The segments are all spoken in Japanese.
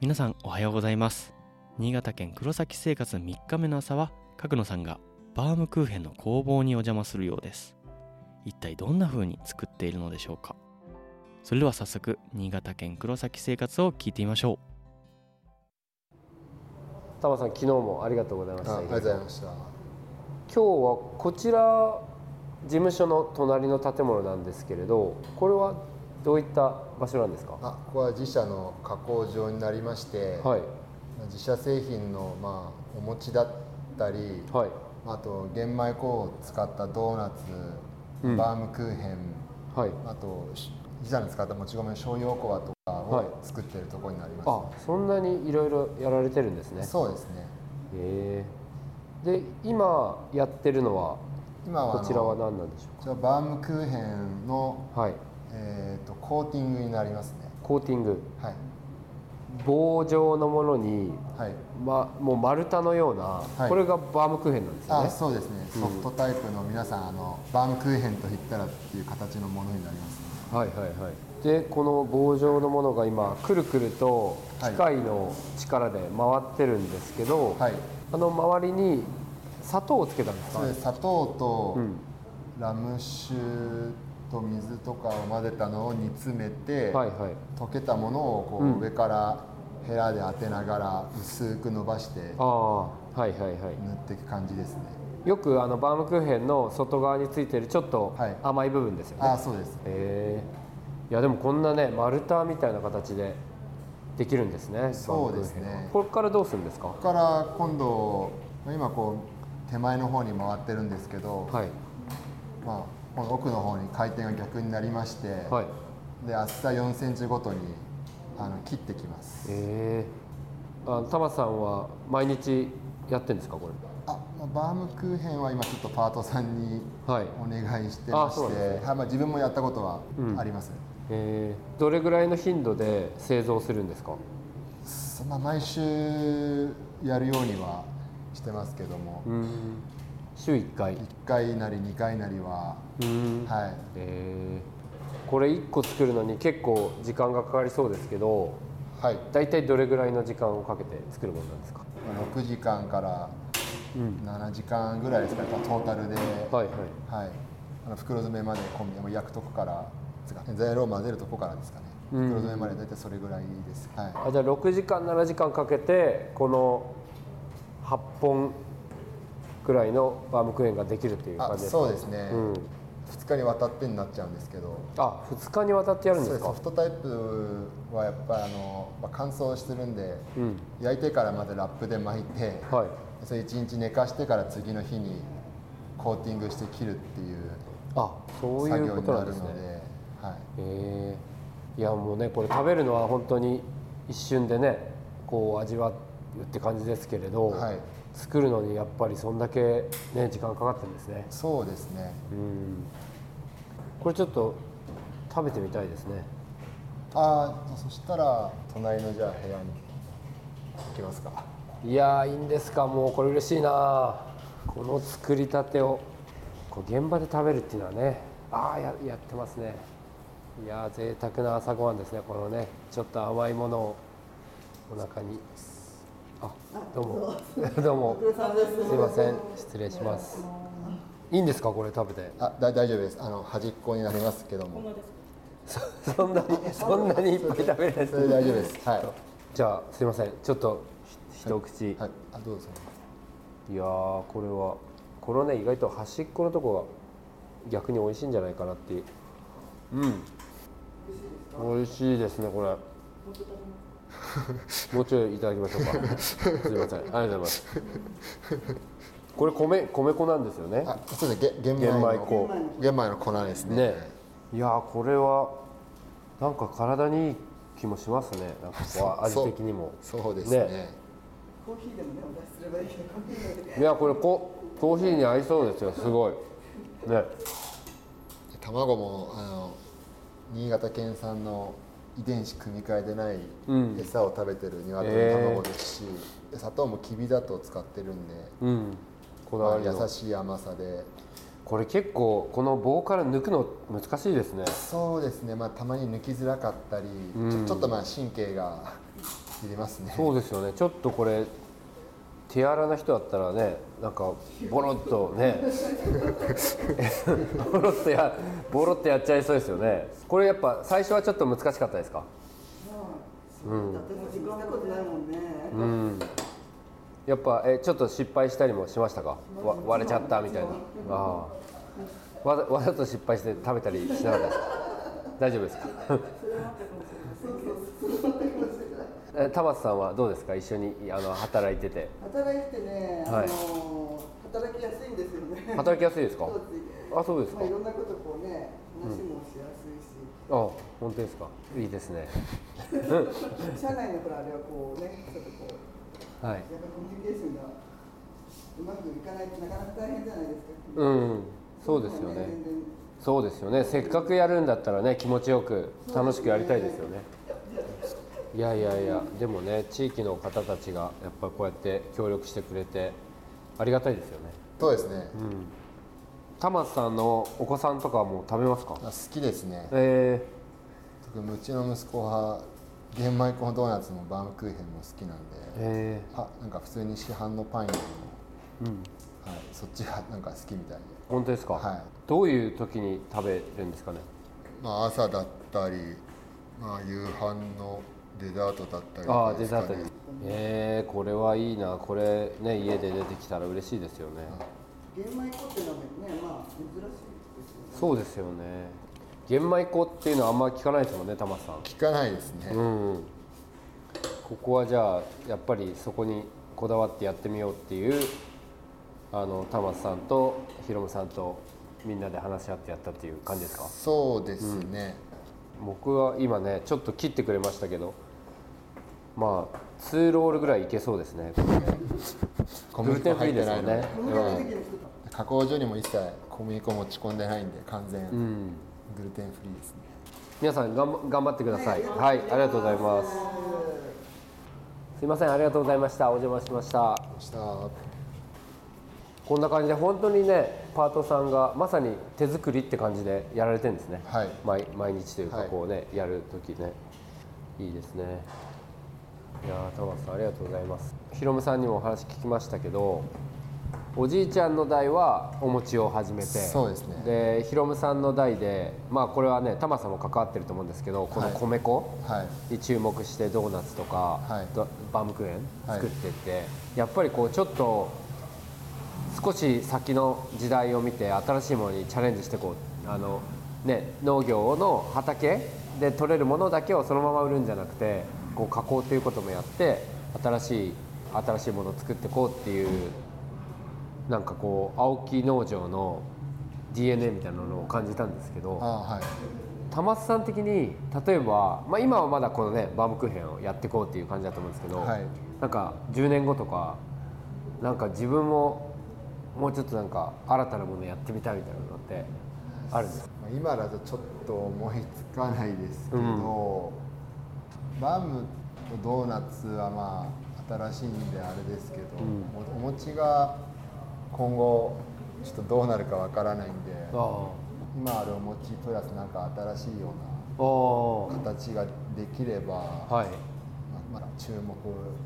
皆さんおはようございます。新潟県黒崎生活3日目の朝は角野さんがバームクーヘンの工房にお邪魔するようです。一体どんな風に作っているのでしょうか。それでは早速新潟県黒崎生活を聞いてみましょう。タマさん昨日もありがとうございました。ありがとうございました。今日はこちら事務所の隣の建物なんですけれどこれはどういった場所なんですか？あここは自社の加工場になりまして、はい。自社製品の、まあ、お餅だったり、はい。あと玄米粉を使ったドーナツ、うん。バームクーヘンはい。あとし自社に使ったもち米の醤油おこわとかはい。を作ってるところになります、あそんなにいろいろやられてるんですね。そうですね。へえで今やってるのは今はこちらは何なんでしょこちらバームクーヘンの、うはいえー、とコーティングになりますね。コーティング。はい。棒状のものに、はい。ま、もう丸太のような、はい。これがバームクーヘンなんですよあねそうですね。ソフトタイプの皆さんあのバームクーヘンと言ったらっていう形のものになります、ね、はいはいはい。でこの棒状のものが今くるくると機械の力で回ってるんですけど、はい。あの周りに砂糖をつけたんですか？砂糖とうん。ラム酒と水とかを混ぜたのを煮詰めて、はいはい。溶けたものをこう、うん。上からヘラで当てながら薄く伸ばしてああはいはいはい。塗っていく感じですね。よくあのバームクーヘンの外側についてるちょっとはい。甘い部分ですよね、あそうです。へえいやでもこんなね丸太みたいな形でできるんですねそうですね。これからどうするんですか？ここから今度今こう手前の方に回ってるんですけど、はい。まあ、この奥の方に回転が逆になりまして、はい。で厚さ4センチごとにあの切ってきます。ええあタマさんは毎日やってんですかこれ？あ、まあ、バームクーヘンは今ちょっとパートさんにはい。お願いしてまして、はいまあ、自分もやったことはうん。あります、えー、どれぐらいの頻度で製造するんですか？そまあ、毎週やるようにはしてますけども、うん週1回？1回なり2回なりは、うん。はい、えー、これ1個作るのに結構時間がかかりそうですけどはい、大体どれぐらいの時間をかけて作るものなんですか？まあ6時間からうん。7時間ぐらいですかね、トータルで、はいはい。はい、あの袋詰めまで込みもう焼くとこから材料を混ぜるとこからですかね、うん。袋詰めまで大体それぐらいです、はい、あじゃあ6時間7時間かけてこの8本くらいのバームクーヘンができるっていう感あじですか？そうですね、うん、2日にわたってになっちゃうんですけど。あ2日にわたってやるんですか？そうソフトタイプはやっぱりあの、まあ、乾燥してるんでうん。焼いてからまずラップで巻いてはい。それ1日寝かしてから次の日にコーティングして切るっていうあそういうこ作業になとなんですね。るので、はい、え。ーいやもうねこれ食べるのは本当に一瞬でねこう味わうって感じですけれど、はい、作るのにやっぱりそんだけね時間かかってるんですね。そうですね。うん。これちょっと食べてみたいですね。ああそしたら隣のじゃあ部屋に行きますか。いやーいいんですか。もうこれ嬉しいな。この作りたてをこう現場で食べるっていうのはね。ああややってますね。いやー贅沢な朝ごはんですねこのね。ちょっと甘いものをお腹にあどうも。どうも。す。いません。失礼します。いいんですかこれ食べて。あだ大丈夫です。あの端っこになりますけども。そそんなにそんなにいっぱい食べれないです。それで大丈夫です。はい、じゃあすいません。ちょっとひ一口、はい、あどうぞ。いやーこれはこれはね意外と端っこのとこが逆に美味しいんじゃないかなっていう。うん。美味しいですねこれ もうちょいいただきましょうか。すいません。ありがとうございます。これ米米粉なんですよね。あそうですね。げ玄米粉。玄米の粉ですね。ね。いやーこれはなんか体にいい気もしますね。なんかこう味的にも。そうですね。ね。いやこれココーヒーに合いそうですよ。すごい。ね。卵もあの新潟県産の遺伝子組み換えでないうん。餌を食べてる鶏の卵ですし、で砂糖もきび砂糖を使ってるんで、うん。こだまあわりの。優しい甘さで。これ結構この棒から抜くの難しいですね。そうですね、まあ、たまに抜きづらかったり、うん。ちょちょっとまあ神経がりますね。そうですよね。ちょっとこれ手荒な人だったらねなんかボロッとね ボロッとやボロッとやっちゃいそうですよね。これやっぱ最初はちょっと難しかったですか？う。ん。だってもう自分したことないもんね。うん。やっぱえちょっと失敗したりもしましたか？わ割れちゃったみたいな。ああ。わざわざと失敗して食べたりしなかったですか？大丈夫ですか？え玉津さんはどうですか？一緒にあの働いてて。働いてね、あのはい。働きやすいんですよね。働きやすいですか？あそうですか。まあいろんなことこうね、話もしやすいし、あ本当ですか？いいですね。社内のほらあれはこうね、ちょっとこうはい。やっぱコミュニケーションがうまくいかないとなかなか大変じゃないですか。うんそうですよね。そうですよね。せっかくやるんだったらね気持ちよく楽しくやりたいですよねいやいやいやでもね地域の方たちがやっぱこうやって協力してくれてありがたいですよね。そうですね、玉津さんのお子さんとかはもう食べますか？あ好きですね。え特にうちの息子は玄米粉ドーナツもバームクーヘンも好きなんで、ー、えあなんか普通に市販のパンよりも、ー、うん。はい、そっちがなんか好きみたいで、本当ですか、はい。どういう時に食べるんですかね？まあ、朝だったり、まあ、夕飯のデザートだったりああですかね。デザートに。えー、これはいいな。これね家で出てきたら嬉しいですよね。玄米粉っていうのはね、まあ珍しいですよね。そうですよね。玄米粉っていうのはあんま聞かないですもんね玉津さん。聞かないですね、うん。ここはじゃあやっぱりそこにこだわってやってみようっていうあの玉津さんとひろむさんとみんなで話し合ってやったっていう感じですか？そうですね、僕は今ねちょっと切ってくれましたけどまあ2ロールぐらいいけそうですね。小グルテンフリーですもんねこのぐらいの時に作った。加工所にも一切小麦粉持ち込んでないんで完全うん、うん、グルテンフリーですね、皆さん頑張頑張ってください。はいありがとうございます。すいませんありがとうございました。お邪魔しました。こんな感じで本当にねパートさんがまさに手作りって感じでやられてるんですね、はい。毎毎日というかはい。こうね、やる時ね。いいですねいやー玉木さんありがとうございます。ひろむさんにもお話聞きましたけどおじいちゃんの代はお餅を始めてそうですね。でひろむさんの代でまあこれはね玉さんも関わってると思うんですけどこのはい。米粉、はい。に注目してドーナツとか、はい。ドバームクーヘンはい。作ってって、やっぱりこうちょっと少し先の時代を見て新しいものにチャレンジしてこうあの、ね、農業の畑で取れるものだけをそのまま売るんじゃなくてこう加工ということもやって新しい新しいものを作っていこうっていうなんかこう青木農場の DNA みたいなのを感じたんですけど。あはい。玉津さん的に例えば、まあ、今はまだこのねバームクーヘンをやっていこうっていう感じだと思うんですけど、はい。なんか10年後とかなんか自分ももうちょっとなんか新たなものやってみたいみたいなのってあるんですか？まあ今だとちょっと思いつかないですけど、うんバムとドーナツはまあ新しいんであれですけど、おお餅が今後ちょっとどうなるかわからないんであ今あるお餅プラスなんか新しいような形ができれば、はい。まあまだ注目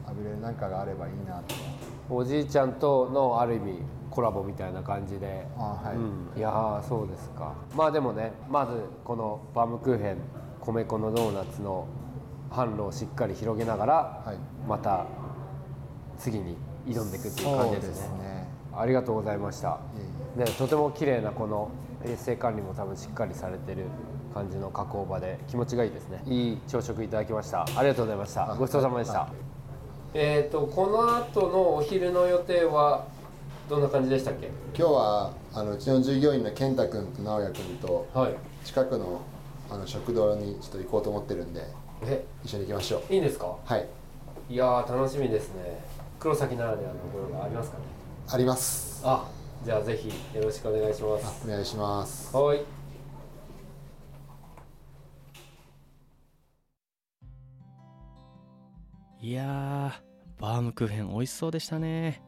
浴びれるなんかがあればいいなと。おじいちゃんとのある意味コラボみたいな感じで。あはい、うん、いやーそうですか。まあでもねまずこのバームクーヘン米粉のドーナツの販路をしっかり広げながら、はい。また次に挑んでいくっていう感じですね。ね。ありがとうございました。ね、とても綺麗なこの衛生管理も多分しっかりされてる感じの加工場で気持ちがいいですね。いい。朝食いただきました。ありがとうございました。あごちそうさまでした、はえっ、とこの後のお昼の予定はどんな感じでしたっけ？今日はあのうちの従業員の健太君と直哉君とはい。近くのあの食堂にちょっと行こうと思ってるんでえ一緒に行きましょう。いいんですか？はい。いやー楽しみですね。黒崎ならではのものがありますかね。あります。あじゃあぜひよろしくお願いしまあすお願いします。はい。いやーバームクーヘン美味しそうでしたね。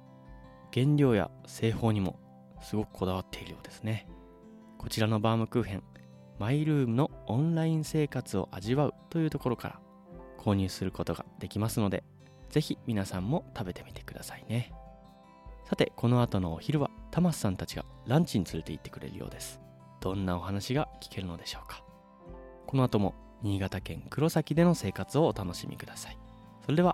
原料や製法にもすごくこだわっているようですね。こちらのバームクーヘンマイルームのオンライン生活を味わうというところから購入することができますのでぜひ皆さんも食べてみてくださいね。さてこの後のお昼はタマスさんたちがランチに連れて行ってくれるようです。どんなお話が聞けるのでしょうか。この後も新潟県黒崎での生活をお楽しみください。それでは